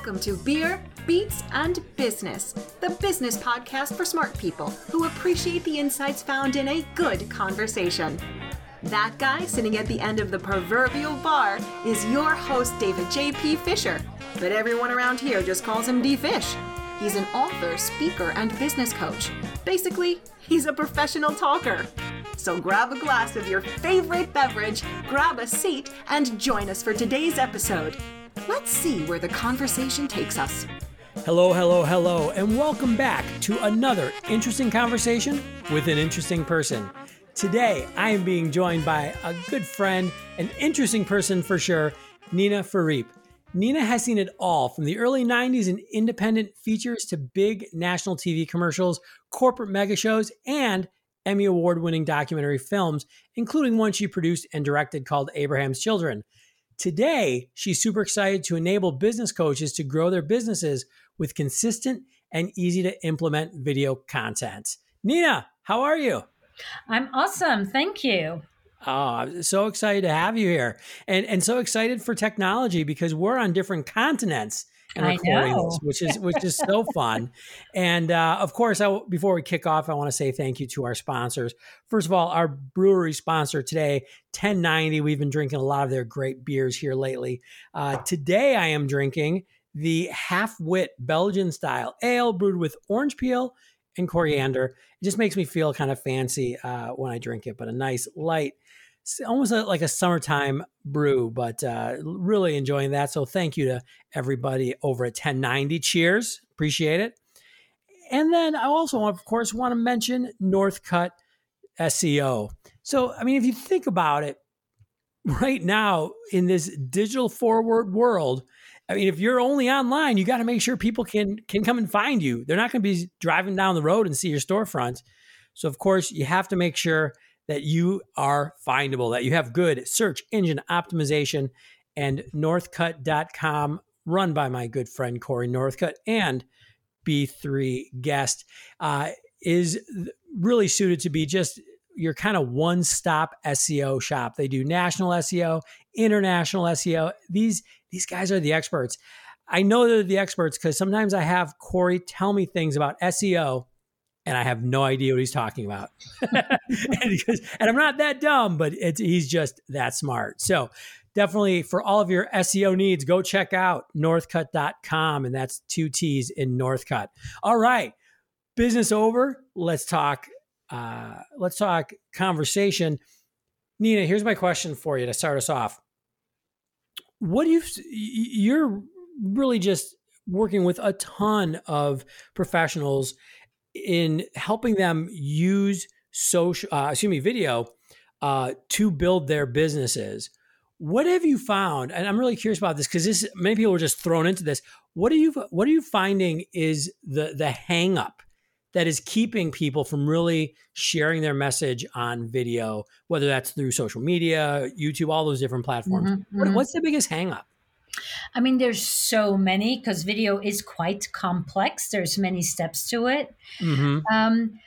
Welcome to Beer, Beats, and Business, the business podcast for smart people who appreciate the insights found in a good conversation. That guy sitting at the end of the proverbial bar is your host, David J.P. Fisher, but everyone around here just calls him D Fish. He's an author, speaker, and business coach. Basically, he's a professional talker. So grab a glass of your favorite beverage, grab a seat, and join us for today's episode. Let's see where the conversation takes us. Hello, hello, hello, and welcome back to another interesting conversation with an interesting person. Today, I am being joined by a good friend, an interesting person for sure, Nina Froriep. Nina has seen it all from the early 90s in independent features to big national TV commercials, corporate mega shows, and Emmy Award winning documentary films, including one she produced and directed called Abraham's Children. Today, she's super excited to enable business coaches to grow their businesses with consistent and easy to implement video content. Nina, how are you? I'm awesome. Thank you. Oh, I'm so excited to have you here. And and so excited for technology because we're on different continents and recording this, which is which is so fun. And uh, of course, I, before we kick off, I want to say thank you to our sponsors. First of all, our brewery sponsor today, 1090. We've been drinking a lot of their great beers here lately. Uh, today, I am drinking the Half Wit Belgian style ale brewed with orange peel and coriander. It just makes me feel kind of fancy uh, when I drink it, but a nice light almost a, like a summertime brew, but uh, really enjoying that. So thank you to everybody over at 1090. Cheers, appreciate it. And then I also, of course, want to mention Northcutt SEO. So, I mean, if you think about it, right now in this digital forward world, I mean, if you're only online, you got to make sure people can can come and find you. They're not going to be driving down the road and see your storefront. So, of course, you have to make sure that you are findable, that you have good search engine optimization and northcutt.com run by my good friend Corey Northcutt and B3 guest uh, is really suited to be just your kind of one stop SEO shop. They do national SEO, international SEO. These these guys are the experts. I know they're the experts because sometimes I have Corey tell me things about SEO and I have no idea what he's talking about. and, because, and I'm not that dumb, but he's just that smart. So definitely for all of your SEO needs, go check out northcutt.com. And that's two T's in Northcutt. All right. Business over. Let's talk. Uh, let's talk conversation. Nina, here's my question for you to start us off. What do you, you're really just working with a ton of professionals in helping them use social, uh, excuse me, video uh, to build their businesses. What have you found? And I'm really curious about this because this many people are just thrown into this. What are you What are you finding is the the hang up that is keeping people from really sharing their message on video, whether that's through social media, YouTube, all those different platforms? Mm-hmm, mm-hmm. What's the biggest hang up? I mean, there's so many because video is quite complex. There's many steps to it. Mm-hmm. Um,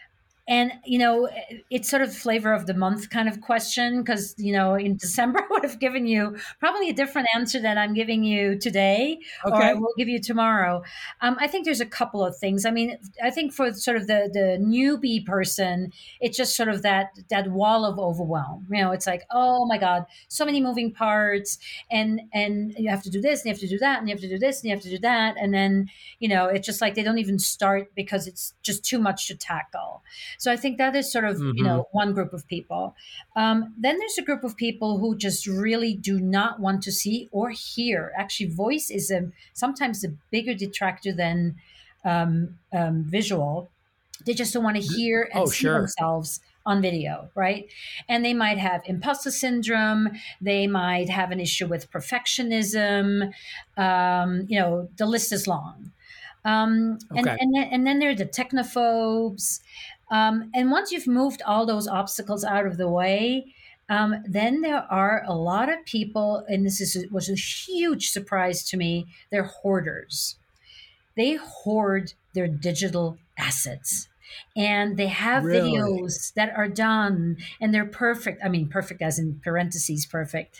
and you know it's sort of flavor of the month kind of question because you know in december i would have given you probably a different answer than i'm giving you today okay. or i will give you tomorrow. Um, i think there's a couple of things. I mean i think for sort of the the newbie person it's just sort of that that wall of overwhelm. You know it's like oh my god so many moving parts and and you have to do this and you have to do that and you have to do this and you have to do that. And then you know it's just like they don't even start because it's just too much to tackle so I think that is sort of mm-hmm. you know one group of people. Um, then there's a group of people who just really do not want to see or hear. Actually, voice is a sometimes a bigger detractor than um, um, visual. They just don't want to hear and oh, see sure. themselves on video, right? And they might have imposter syndrome. They might have an issue with perfectionism. Um, you know, the list is long. Um, okay. and, and, and then there are the technophobes. Um, and once you've moved all those obstacles out of the way, um, then there are a lot of people, and this is was a huge surprise to me. They're hoarders. They hoard their digital assets and they have really? videos that are done and they're perfect. I mean, perfect as in parentheses, perfect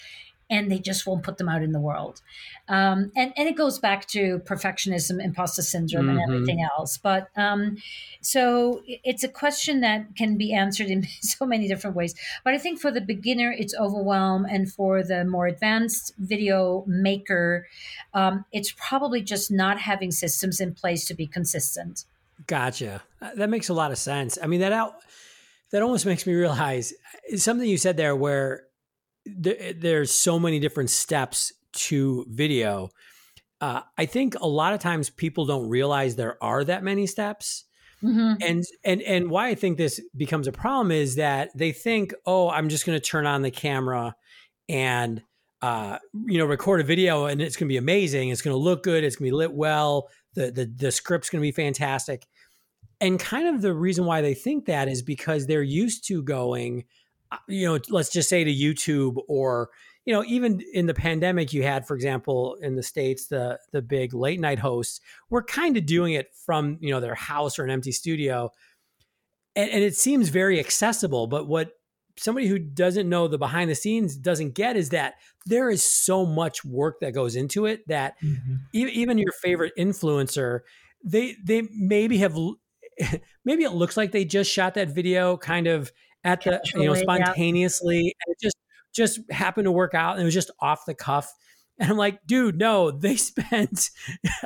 and they just won't put them out in the world. Um, and and it goes back to perfectionism, imposter syndrome, mm-hmm. and everything else. But um, so it's a question that can be answered in so many different ways. But I think for the beginner, it's overwhelm, and for the more advanced video maker, um, it's probably just not having systems in place to be consistent. Gotcha. Uh, that makes a lot of sense. I mean that out that almost makes me realize something you said there where th- there's so many different steps to video. Uh, I think a lot of times people don't realize there are that many steps. Mm-hmm. And and and why I think this becomes a problem is that they think, oh, I'm just going to turn on the camera and uh, you know record a video and it's going to be amazing. It's going to look good. It's going to be lit well. The the the script's going to be fantastic. And kind of the reason why they think that is because they're used to going, you know, let's just say to YouTube or, you know, even in the pandemic, you had, for example, in the States, the the big late night hosts were kind of doing it from, you know, their house or an empty studio. And, and it seems very accessible. But what somebody who doesn't know the behind the scenes doesn't get is that there is so much work that goes into it that mm-hmm. even your favorite influencer they they maybe have maybe it looks like they just shot that video kind of at the you know spontaneously yeah. and it just just happened to work out and it was just off the cuff and i'm like dude no they spent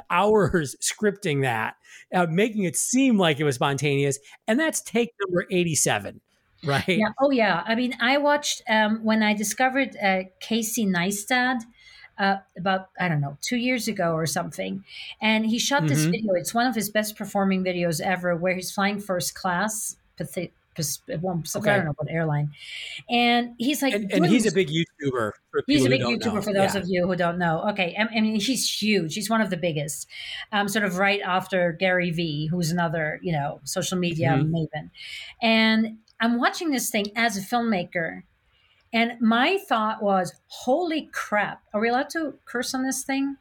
hours scripting that uh, making it seem like it was spontaneous and that's take number 87 right yeah oh yeah i mean i watched um, when i discovered uh, casey neistat uh, about I don't know two years ago or something, and he shot mm-hmm. this video. It's one of his best performing videos ever, where he's flying first class. Well, okay. I don't know what airline, and he's like, and, and he's a big YouTuber. he's a big YouTuber know. for those yeah. of you who don't know. Okay, I, I, mean he's huge. He's one of the biggest, um, sort of right after Gary Vee, who's another you know social media mm-hmm. maven, and I'm watching this thing as a filmmaker, and my thought was, holy crap. Are we allowed to curse on this thing?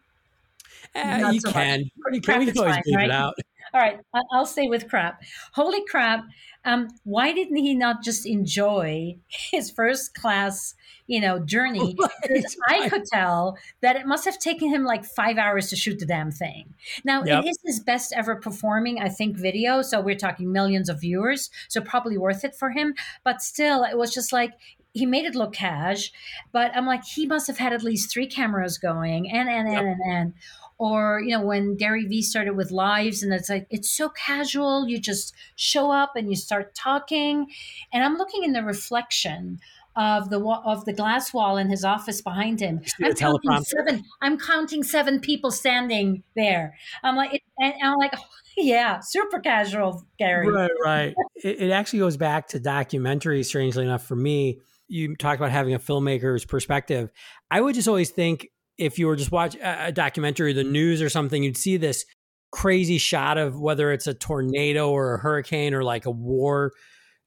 Uh, you, so can. you can. We can always leave right? it out. All right, I'll stay with crap. Holy crap! Um, why didn't he not just enjoy his first class, you know, journey? I could tell that it must have taken him like five hours to shoot the damn thing. Now yep. it is his best ever performing, I think, video. So we're talking millions of viewers, so probably worth it for him. But still, it was just like he made it look cash, but I'm like, he must have had at least three cameras going and, and, yep. and, and, and. Or, you know, when Gary Vee started with lives and it's like, it's so casual. You just show up and you start talking. And I'm looking in the reflection of the of the glass wall in his office behind him. I'm counting seven. I'm counting seven people standing there. I'm like, and I'm like, oh, yeah, super casual, Gary. Right, right. it, it actually goes back to documentary. Strangely enough, for me, you talk about having a filmmaker's perspective. I would just always think if you were just watch a documentary, the news or something, you'd see this crazy shot of whether it's a tornado or a hurricane or like a war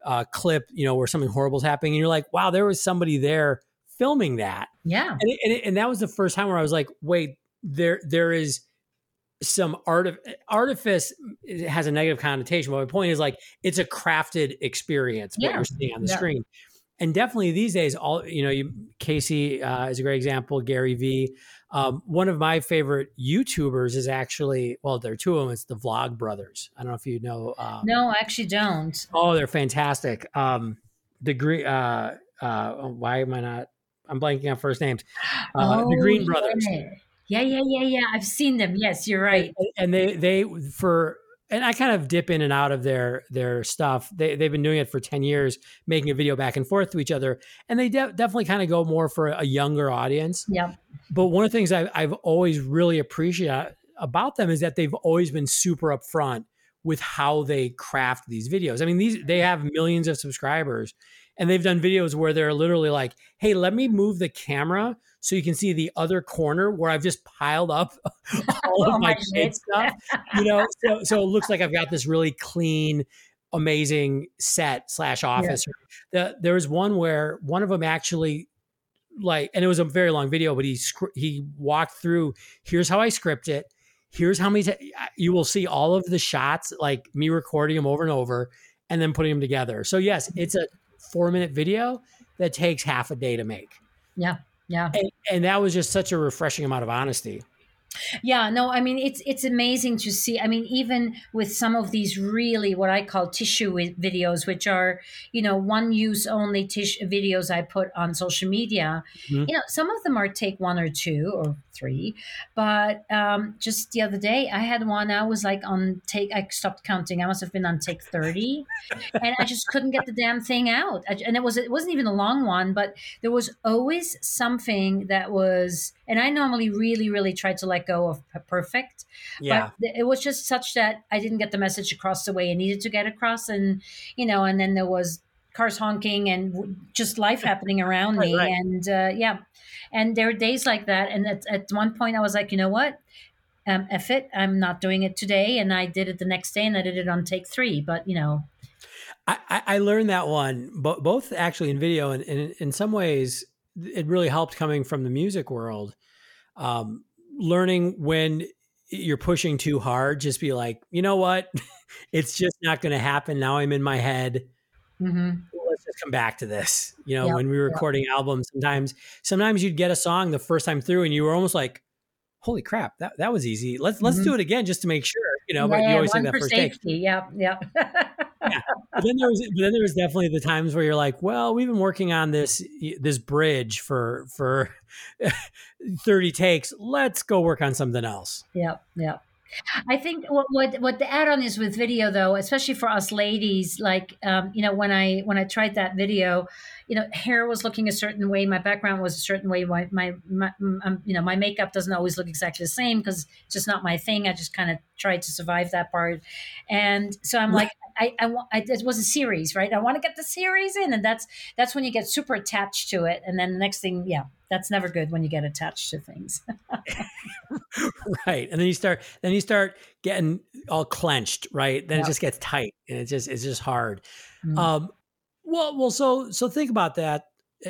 uh, clip, you know, where something horrible is happening, and you're like, wow, there was somebody there filming that. Yeah, and, it, and, it, and that was the first time where I was like, wait, there there is some art of artifice has a negative connotation. But my point is like it's a crafted experience yeah. what you're seeing on the yeah. screen and definitely these days, all you know, you, Casey uh, is a great example. Gary Vee. Um, one of my favorite YouTubers is actually well, there are two of them. It's the Vlog Brothers. I don't know if you know. Um, no, I actually don't. Oh, they're fantastic. Um, the green. Uh, uh, why am I not? I'm blanking on first names. Uh, oh, the Green Brothers. Yeah, yeah, yeah, yeah. I've seen them. Yes, you're right. And they they for and I kind of dip in and out of their their stuff. They they've been doing it for ten years, making a video back and forth to each other, and they de- definitely kind of go more for a younger audience. Yeah. But one of the things I've, I've always really appreciated uh, about them is that they've always been super upfront with how they craft these videos. I mean, these they have millions of subscribers, and they've done videos where they're literally like, "Hey, let me move the camera so you can see the other corner where I've just piled up all of oh my, my stuff. You know, so so it looks like I've got this really clean, amazing set slash office. Yeah. The, there was one where one of them actually like, and it was a very long video, but he he walked through. Here's how I script it. Here's how many. T- you will see all of the shots, like me recording them over and over, and then putting them together. So yes, it's a four minute video that takes half a day to make. Yeah. Yeah. And, and that was just such a refreshing amount of honesty. Yeah, no, I mean it's it's amazing to see. I mean, even with some of these really what I call tissue videos, which are you know one use only tissue videos I put on social media. Mm-hmm. You know, some of them are take one or two or three, but um, just the other day I had one. I was like on take. I stopped counting. I must have been on take thirty, and I just couldn't get the damn thing out. And it was it wasn't even a long one, but there was always something that was. And I normally really really try to let go of perfect. Yeah. But it was just such that I didn't get the message across the way I needed to get across. And, you know, and then there was cars honking and just life happening around me. Right. And uh, yeah. And there are days like that. And at, at one point I was like, you know what? Um, F it. I'm not doing it today. And I did it the next day and I did it on take three. But, you know, I, I learned that one both actually in video and, and in some ways it really helped coming from the music world. Um, learning when you're pushing too hard, just be like, you know what? it's just not going to happen. Now I'm in my head. Mm-hmm. Let's just come back to this. You know, yep, when we were recording yep. albums, sometimes sometimes you'd get a song the first time through, and you were almost like, "Holy crap, that that was easy." Let's let's mm-hmm. do it again just to make sure. You know, yeah, but you always think that first safety. take. Yep, yep. yeah. But then there was but then there was definitely the times where you're like, well, we've been working on this this bridge for for 30 takes. Let's go work on something else. Yep, yep. I think what, what what the add-on is with video though, especially for us ladies, like um, you know when I when I tried that video, you know hair was looking a certain way, my background was a certain way, my my, my um, you know my makeup doesn't always look exactly the same because it's just not my thing. I just kind of tried to survive that part, and so I'm like I, I, I it was a series, right? I want to get the series in, and that's that's when you get super attached to it, and then the next thing, yeah, that's never good when you get attached to things. right, and then you start then you start getting all clenched, right? Then yep. it just gets tight, and it's just it's just hard. Mm-hmm. Um, well, well, so so think about that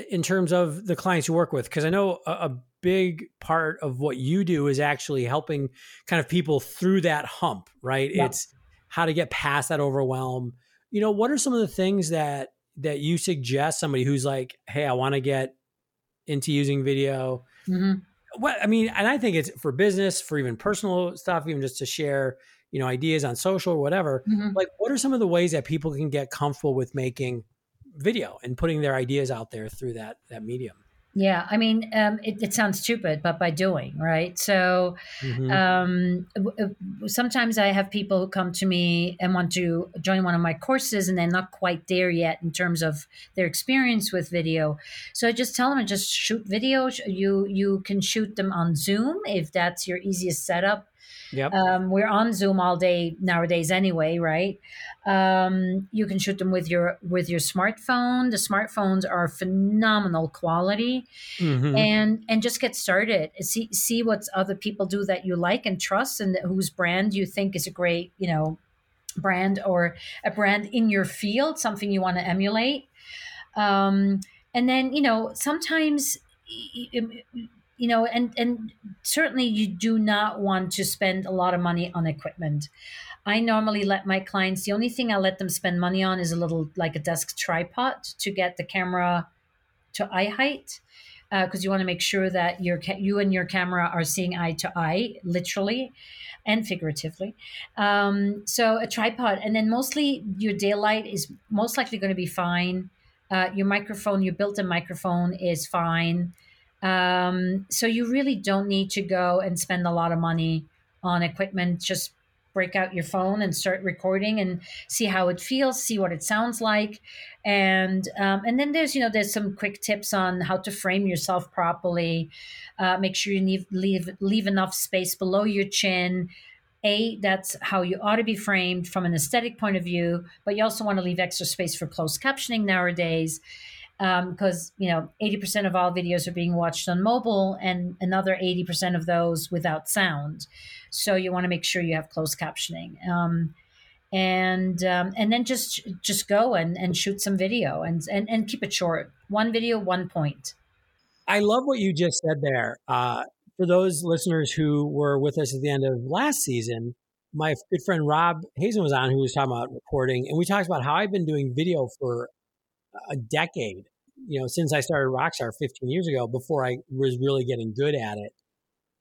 in terms of the clients you work with, because I know a, a big part of what you do is actually helping kind of people through that hump, right? Yep. It's how to get past that overwhelm. You know, what are some of the things that that you suggest somebody who's like, "Hey, I want to get into using video." Mm-hmm. What I mean, and I think it's for business, for even personal stuff, even just to share, you know, ideas on social or whatever. Mm-hmm. Like, what are some of the ways that people can get comfortable with making video and putting their ideas out there through that that medium? Yeah, I mean, um, it, it, sounds stupid, but by doing, right? So mm-hmm. um, sometimes I have people who come to me and want to join one of my courses, and they're not quite there yet in terms of their experience with video. So I just tell them, just shoot video. You you can shoot them on Zoom if that's your easiest setup. Yep. Um, we're on Zoom all day nowadays anyway, right? Um, you can shoot them with your with your smartphone. The smartphones are phenomenal quality, mm-hmm. and and just get started. See see what other people do that you like and trust, and whose brand you think is a great you know brand or a brand in your field, something you want to emulate. Um, and then you know sometimes you know and and certainly you do not want to spend a lot of money on equipment. I normally let my clients the only thing i let them spend money on is a little like a desk tripod to get the camera to eye height because uh, you want to make sure that your ca- you and your camera are seeing eye to eye literally and figuratively. Um, so a tripod and then mostly your daylight is most likely going to be fine. Uh, your microphone your built-in microphone is fine um, so you really don't need to go and spend a lot of money on equipment. Just break out your phone and start recording and see how it feels, see what it sounds like, and um, and then there's you know there's some quick tips on how to frame yourself properly. Uh, make sure you leave, leave leave enough space below your chin. A, that's how you ought to be framed from an aesthetic point of view, but you also want to leave extra space for closed captioning nowadays because um, you know 80% of all videos are being watched on mobile and another 80% of those without sound. So you want to make sure you have closed captioning um, and um, and then just just go and, and shoot some video and, and and keep it short. One video one point. I love what you just said there. Uh, for those listeners who were with us at the end of last season my good friend rob hazen was on who was talking about recording and we talked about how i've been doing video for a decade you know, since I started Rockstar 15 years ago before I was really getting good at it.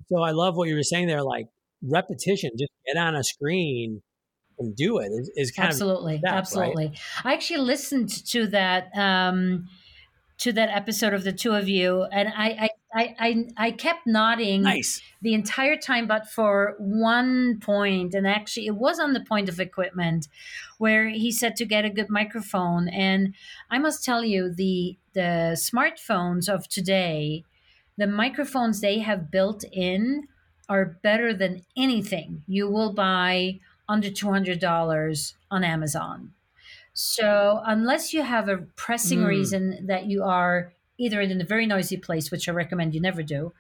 So I love what you were saying there, like repetition, just get on a screen and do it is, is kind absolutely, of step, absolutely. Right? I actually listened to that um, to that episode of the two of you, and I I I, I kept nodding nice. the entire time, but for one point, and actually it was on the point of equipment, where he said to get a good microphone, and I must tell you the the smartphones of today, the microphones they have built in are better than anything you will buy under $200 on Amazon. So, unless you have a pressing mm. reason that you are either in a very noisy place, which I recommend you never do,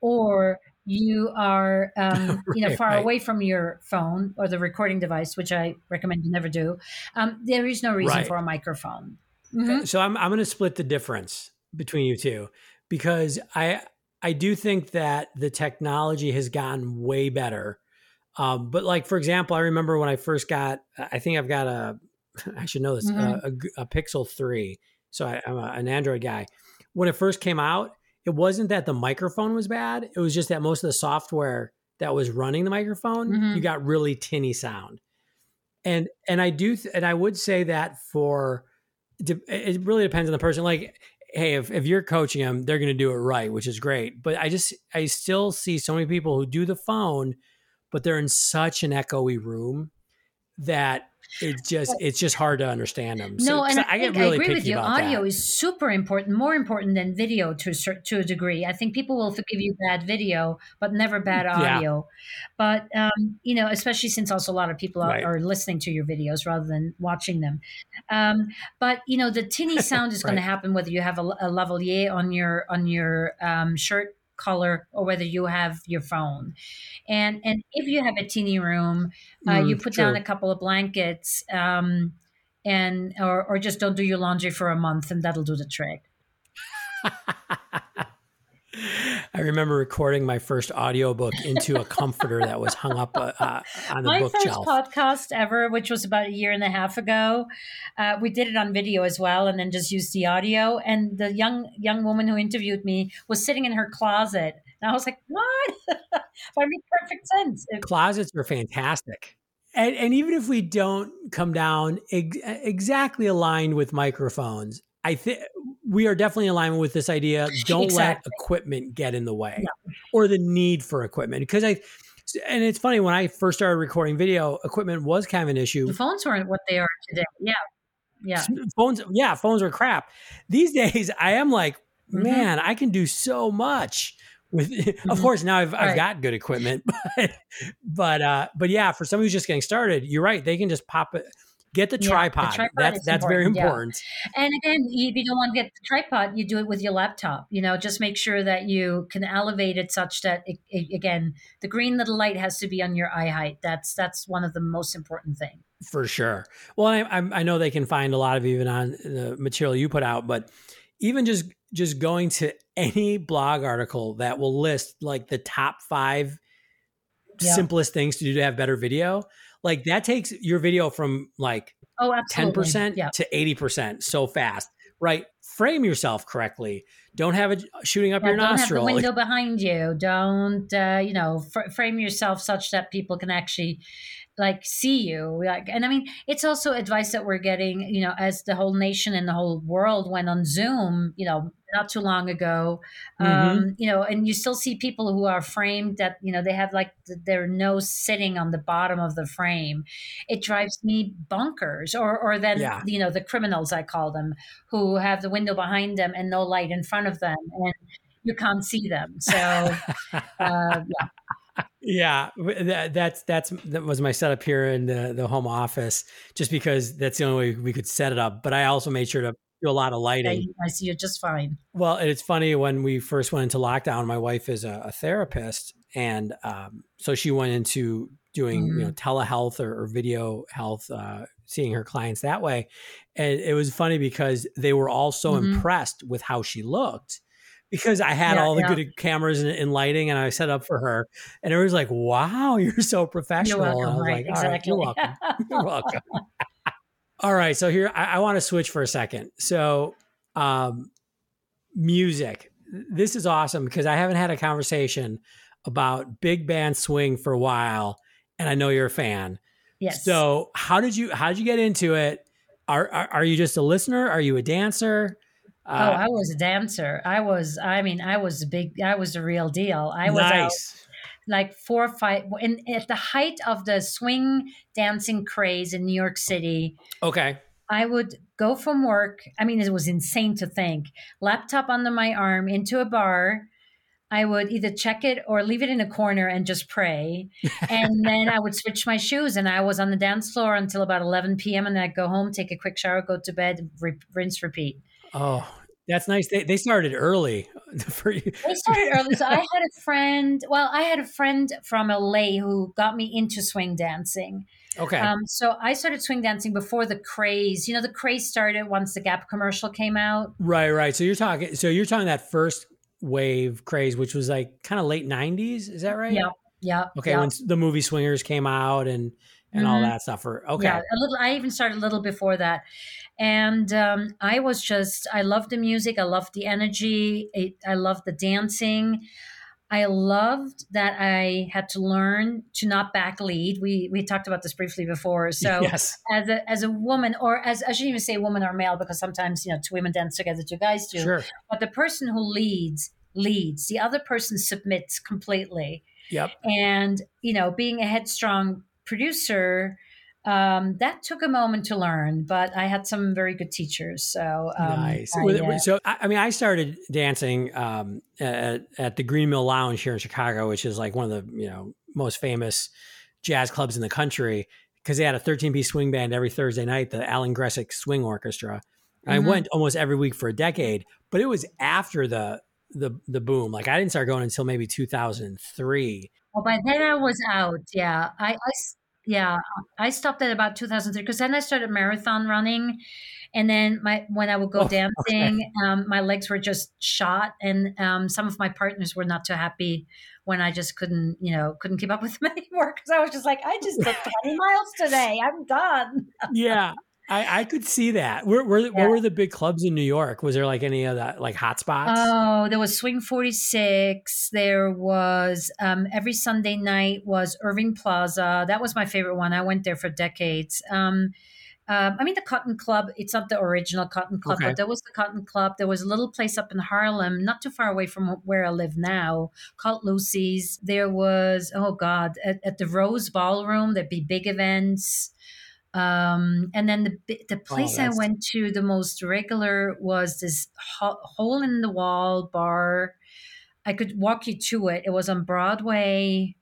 or you are um, you know far right. away from your phone or the recording device, which I recommend you never do, um, there is no reason right. for a microphone. Mm-hmm. So I'm I'm going to split the difference between you two because I I do think that the technology has gotten way better. Um, but like for example, I remember when I first got I think I've got a I should know this mm-hmm. a, a, Pixel three. So I, am an Android guy. When it first came out, it wasn't that the microphone was bad. It was just that most of the software that was running the microphone, mm-hmm. you got really tinny sound. And and I do th- and I would say that for it really depends on the person. Like, hey, if, if you're coaching them, they're going to do it right, which is great. But I just I still see so many people who do the phone, but they're in such an echoey room that it's just it's just hard to understand them. So, no, and I, I, really I agree with you. Audio that. is super important, more important than video to a, to a degree. I think people will forgive you bad video, but never bad audio. Yeah. But um, you know, especially since also a lot of people are, right. are listening to your videos rather than watching them. Um, but you know, the tinny sound is right. going to happen whether you have a, a lavalier on your on your um, shirt color or whether you have your phone. And and if you have a teeny room, uh, mm, you put true. down a couple of blankets um, and or, or just don't do your laundry for a month and that'll do the trick. I remember recording my first audiobook into a comforter that was hung up uh, uh on the my bookshelf. My first podcast ever, which was about a year and a half ago, uh, we did it on video as well, and then just used the audio. And the young young woman who interviewed me was sitting in her closet, and I was like, "What?" that made perfect sense. Closets are fantastic. And, and, even if we don't come down ex- exactly aligned with microphones, I think we are definitely in alignment with this idea. Don't exactly. let equipment get in the way yeah. or the need for equipment. Because I, and it's funny when I first started recording video, equipment was kind of an issue. The phones weren't what they are today. Yeah. Yeah. Phones, yeah, phones are crap. These days, I am like, mm-hmm. man, I can do so much with mm-hmm. of course now I've, I've got good equipment but but uh but yeah for somebody who's just getting started you're right they can just pop it Get the, yeah, tripod. the tripod. That's that's very important. Yeah. And again, if you don't want to get the tripod, you do it with your laptop. You know, just make sure that you can elevate it such that it, it, again, the green little light has to be on your eye height. That's that's one of the most important things. For sure. Well, I, I know they can find a lot of even on the material you put out, but even just just going to any blog article that will list like the top five yeah. simplest things to do to have better video like that takes your video from like oh, 10% yeah. to 80% so fast, right? Frame yourself correctly. Don't have it shooting up yeah, your don't nostril. Have the window behind you. Don't, uh, you know, fr- frame yourself such that people can actually like see you like and i mean it's also advice that we're getting you know as the whole nation and the whole world went on zoom you know not too long ago mm-hmm. um you know and you still see people who are framed that you know they have like their nose sitting on the bottom of the frame it drives me bonkers or or then yeah. you know the criminals i call them who have the window behind them and no light in front of them and you can't see them so uh, yeah yeah, that, that's that's that was my setup here in the the home office, just because that's the only way we could set it up. But I also made sure to do a lot of lighting. Yeah, I see you just fine. Well, it's funny when we first went into lockdown. My wife is a, a therapist, and um, so she went into doing mm-hmm. you know mm-hmm. telehealth or, or video health, uh, seeing her clients that way. And it was funny because they were all so mm-hmm. impressed with how she looked because I had yeah, all the yeah. good cameras and, and, lighting and I set up for her. And it was like, wow, you're so professional. You're welcome, right, like, exactly. you're welcome. you're welcome. All right. So here, I, I want to switch for a second. So, um, music. This is awesome because I haven't had a conversation about big band swing for a while, and I know you're a fan. Yes. So how did you how did you get into it? Are are, are you just a listener? Are you a dancer? Uh, oh, I was a dancer. I was. I mean, I was a big. I was a real deal. I was nice. out like four or five. And at the height of the swing dancing craze in New York City. Okay. I would go from work. I mean, it was insane to think. Laptop under my arm into a bar I would either check it or leave it in a corner and just pray. And then I would switch my shoes and I was on the dance floor until about 11 p.m. And then I'd go home, take a quick shower, go to bed, re- rinse, repeat. Oh, that's nice. They, they started early for you. They started early. So I had a friend, well, I had a friend from LA who got me into swing dancing. Okay. Um, so I started swing dancing before the craze. You know, the craze started once the Gap commercial came out. Right, right. So you're talking. So you're talking that first wave craze, which was like kind of late '90s. Is that right? Yeah. Yeah. Okay. When the movie Swingers came out and and mm-hmm. all that stuff. For okay. Yeah. A little. I even started a little before that, and um, I was just. I loved the music. I loved the energy. It, I loved the dancing. I loved that I had to learn to not back lead. We we talked about this briefly before. So yes. as a as a woman, or as I shouldn't even say woman or male, because sometimes you know two women dance together, two guys do. Sure. But the person who leads leads. The other person submits completely. Yep. And you know, being a headstrong producer, um, that took a moment to learn, but I had some very good teachers. So um, nice. I, uh, so I, mean, I started dancing um, at, at, the Green Mill Lounge here in Chicago, which is like one of the you know most famous jazz clubs in the country, because they had a 13 piece swing band every Thursday night, the Alan Gresik Swing Orchestra. Mm-hmm. I went almost every week for a decade, but it was after the the the boom. Like I didn't start going until maybe 2003. Well, by then I was out. Yeah, I, I yeah, I stopped at about 2003 because then I started marathon running, and then my when I would go oh, dancing, okay. um, my legs were just shot, and um, some of my partners were not too happy when I just couldn't, you know, couldn't keep up with them anymore because I was just like, I just did 20 miles today, I'm done. yeah, I, I could see that. Where, where yeah. what were the big clubs in New York? Was there like any of that like hot spots? Oh, there was Swing 46. There was um, every Sunday night was Irving Plaza. That was my favorite one. I went there for decades. Um, um, I mean, the Cotton Club, it's not the original Cotton Club, okay. but there was the Cotton Club. There was a little place up in Harlem, not too far away from where I live now, called Lucy's. There was, oh God, at, at the Rose Ballroom, there'd be big events. Um, and then the the oh, place oh, I went to the most regular was this ho- hole in the wall bar. I could walk you to it. It was on Broadway.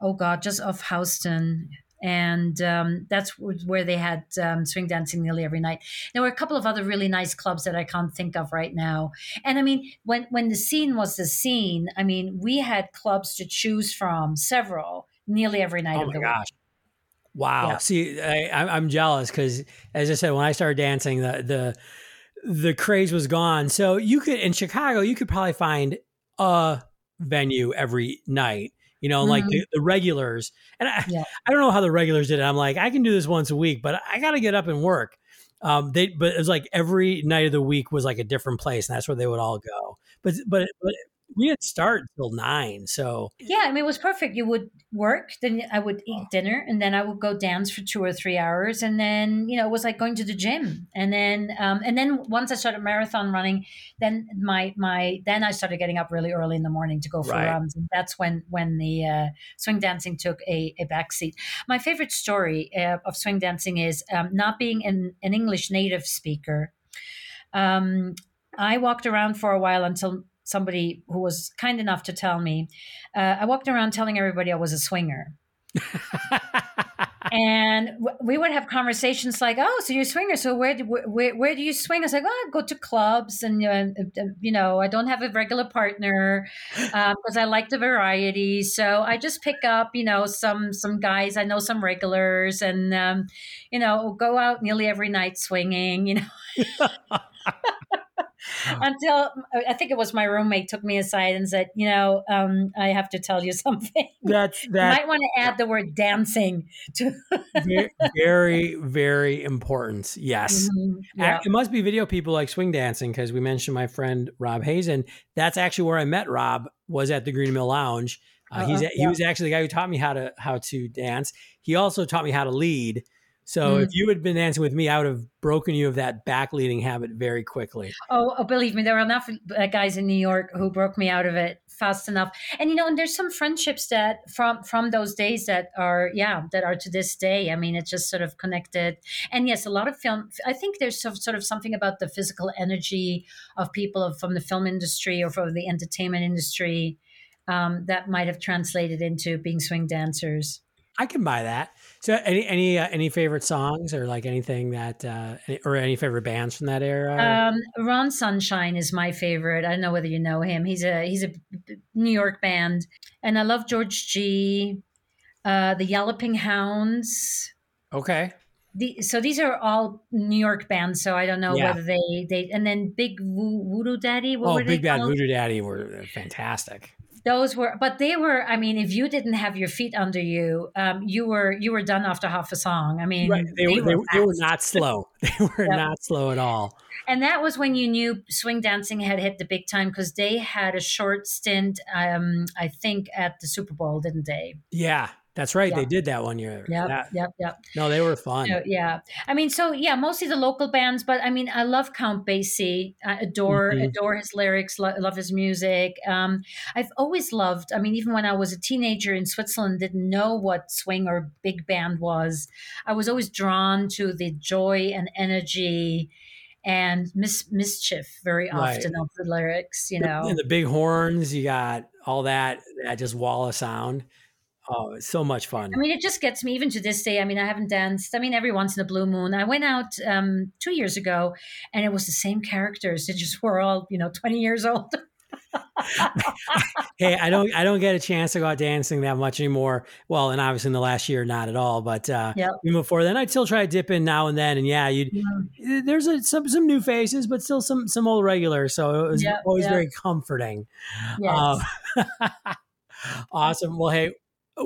Oh God, just off Houston, and um, that's where they had um, swing dancing nearly every night. There were a couple of other really nice clubs that I can't think of right now. And I mean, when when the scene was the scene, I mean, we had clubs to choose from, several nearly every night oh of the gosh. week. Wow. Yeah. See, I, am jealous because, as I said, when I started dancing, the the the craze was gone. So you could in Chicago, you could probably find a venue every night. You know, mm-hmm. like the, the, regulars. And I, yeah. I don't know how the regulars did it. I'm like, I can do this once a week, but I got to get up and work. Um, they, but it was like every night of the week was like a different place, and that's where they would all go. But, but, but we didn't start until nine. So yeah, I mean, it was perfect. You would work, then I would eat dinner, and then I would go dance for two or three hours, and then you know it was like going to the gym. And then um, and then once I started marathon running, then my my then I started getting up really early in the morning to go for right. runs, and that's when when the uh, swing dancing took a a backseat. My favorite story uh, of swing dancing is um, not being an, an English native speaker. Um, I walked around for a while until somebody who was kind enough to tell me. Uh, I walked around telling everybody I was a swinger. and we would have conversations like, "Oh, so you're a swinger? So where do where, where do you swing?" I was like, "Well, I go to clubs, and uh, you know, I don't have a regular partner because um, I like the variety. So I just pick up, you know, some some guys. I know some regulars, and um, you know, go out nearly every night swinging. You know." until I think it was my roommate took me aside and said, "You know, um, I have to tell you something. That's that. You might want to add the word dancing to very, very important. Yes, mm-hmm. yeah. it must be video people like swing dancing because we mentioned my friend Rob Hazen. That's actually where I met Rob. Was at the Green Mill Lounge. Uh, he's uh, he was actually the guy who taught me how to how to dance. He also taught me how to lead. So mm. if you had been dancing with me, I would have broken you of that back leading habit very quickly. Oh, oh, believe me, there were enough uh, guys in New York who broke me out of it fast enough. And you know, and there's some friendships that from from those days that are yeah that are to this day. I mean, it's just sort of connected. And yes, a lot of film. I think there's some, sort of something about the physical energy of people from the film industry or from the entertainment industry um, that might have translated into being swing dancers. I can buy that. So, any any uh, any favorite songs or like anything that uh, or any favorite bands from that era? Um, Ron Sunshine is my favorite. I don't know whether you know him. He's a he's a New York band, and I love George Gee Uh, the Yalloping Hounds. Okay. The, so these are all New York bands. So I don't know yeah. whether they they and then Big Voodoo Daddy. oh, Big Bad Voodoo Daddy were fantastic those were but they were i mean if you didn't have your feet under you um, you were you were done after half a song. I mean right. they, they, were, they, were, they, were not slow. They were yep. not slow at all. And that was when you knew swing dancing had hit the big time because they had a short stint um, i think at the super bowl didn't they? Yeah that's right. Yep. They did that one year. Yep, yeah. yep, yep. No, they were fun. So, yeah. I mean, so yeah, mostly the local bands, but I mean, I love Count Basie. I adore mm-hmm. adore his lyrics. Lo- love his music. Um, I've always loved. I mean, even when I was a teenager in Switzerland, didn't know what swing or big band was. I was always drawn to the joy and energy and mis- mischief very often right. of the lyrics. You know, and the big horns. You got all that. That just wall of sound. Oh, it's so much fun. I mean, it just gets me even to this day. I mean, I haven't danced. I mean, every once in a blue moon. I went out um, two years ago, and it was the same characters. They just were all, you know, twenty years old. hey, I don't, I don't get a chance to go out dancing that much anymore. Well, and obviously in the last year, not at all. But uh, yep. even before then, I'd still try to dip in now and then. And yeah, you, yeah. there's a, some some new faces, but still some some old regulars. So it was yep, always yep. very comforting. Yes. Uh, awesome. Well, hey,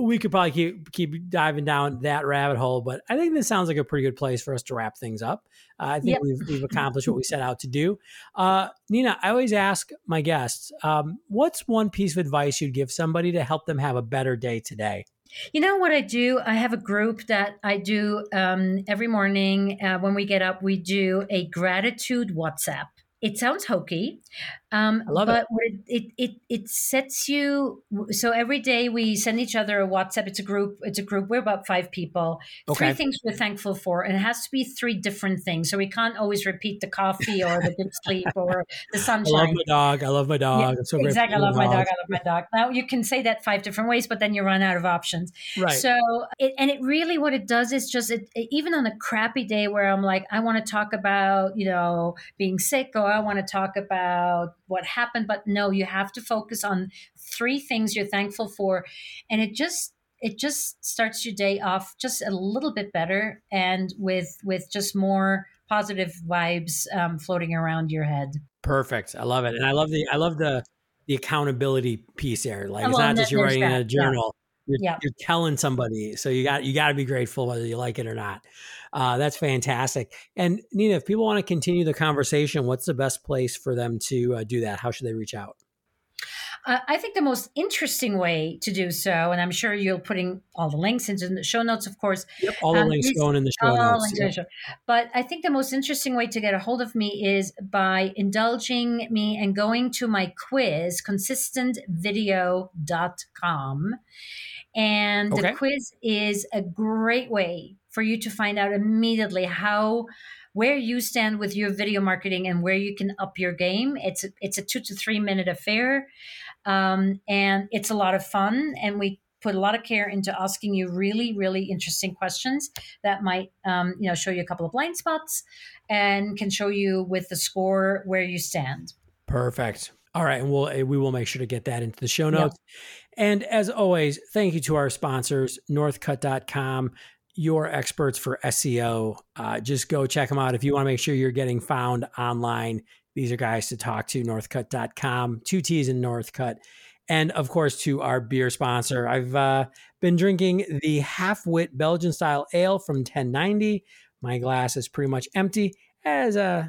we could probably keep keep diving down that rabbit hole, but I think this sounds like a pretty good place for us to wrap things up. Uh, I think yep. we've we've accomplished what we set out to do. Uh, Nina, I always ask my guests, um, what's one piece of advice you'd give somebody to help them have a better day today? You know what I do? I have a group that I do um, every morning uh, when we get up. We do a gratitude WhatsApp. It sounds hokey, um, I love but it. it. it it sets you. So every day we send each other a WhatsApp. It's a group. It's a group. We're about five people. Okay. Three things we're thankful for, and it has to be three different things. So we can't always repeat the coffee or the good sleep or the sunshine. I love my dog. I love my dog. Yeah, so exactly. I love my dog. I love my dog. Now you can say that five different ways, but then you run out of options. Right. So it, and it really what it does is just it, it, even on a crappy day where I'm like I want to talk about you know being sick or I want to talk about what happened but no you have to focus on three things you're thankful for. And it just it just starts your day off just a little bit better and with with just more positive vibes um, floating around your head. Perfect. I love it. And i love the i love the the accountability piece there like it's not just you're writing that. in a journal you're, yeah. you're telling somebody so you got you got to be grateful whether you like it or not uh, that's fantastic and nina if people want to continue the conversation what's the best place for them to uh, do that how should they reach out uh, I think the most interesting way to do so, and I'm sure you're putting all the links into the show notes, of course. Yep, all the um, links going in the show notes. Yeah. Show. But I think the most interesting way to get a hold of me is by indulging me and going to my quiz, consistentvideo.com. And okay. the quiz is a great way for you to find out immediately how where you stand with your video marketing and where you can up your game. It's a, it's a two to three minute affair, um, and it's a lot of fun. And we put a lot of care into asking you really really interesting questions that might um, you know show you a couple of blind spots and can show you with the score where you stand. Perfect. All right, and we'll eh, we will make sure to get that into the show notes. Yep. And as always, thank you to our sponsors, northcutt.com, your experts for SEO. Uh, just go check them out. If you want to make sure you're getting found online, These are guys to talk to, northcutt.com, two T's in Northcutt. And of course, to our beer sponsor. I've uh, been drinking the half wit Belgian style ale from 1090. My glass is pretty much empty, as uh,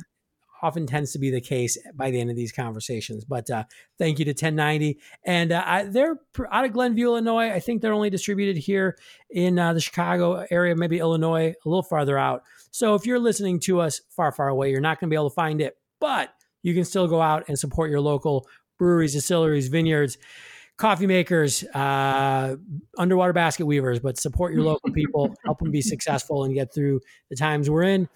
often tends to be the case by the end of these conversations. But uh, thank you to 1090. And uh, I, they're out of Glenview, Illinois. I think they're only distributed here in uh, the Chicago area, maybe Illinois, a little farther out. So if you're listening to us far, far away, you're not going to be able to find it, but you can still go out and support your local breweries, distilleries, vineyards, coffee makers, uh, underwater basket weavers, but support your local people, help them be successful and get through the times we're in.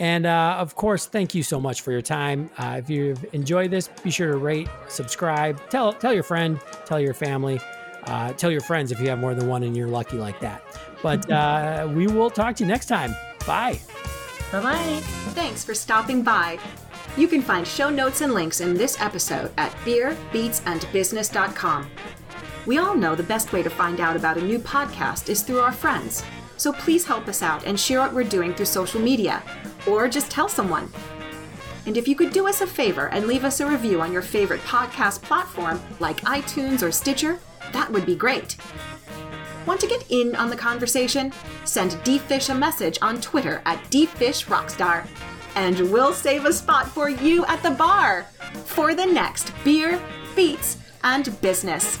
And uh, of course, thank you so much for your time. Uh, if you've enjoyed this, be sure to rate, subscribe, tell tell your friend, tell your family, uh, tell your friends if you have more than one and you're lucky like that. But uh, we will talk to you next time. Bye. Bye bye. Thanks for stopping by. You can find show notes and links in this episode at beerbeatsandbusiness.com. We all know the best way to find out about a new podcast is through our friends. So please help us out and share what we're doing through social media, or just tell someone. And if you could do us a favor and leave us a review on your favorite podcast platform like iTunes or Stitcher, that would be great. Want to get in on the conversation? Send DFish a message on Twitter at DFishRockstar and we'll save a spot for you at the bar for the next Beer, Beats, and Business.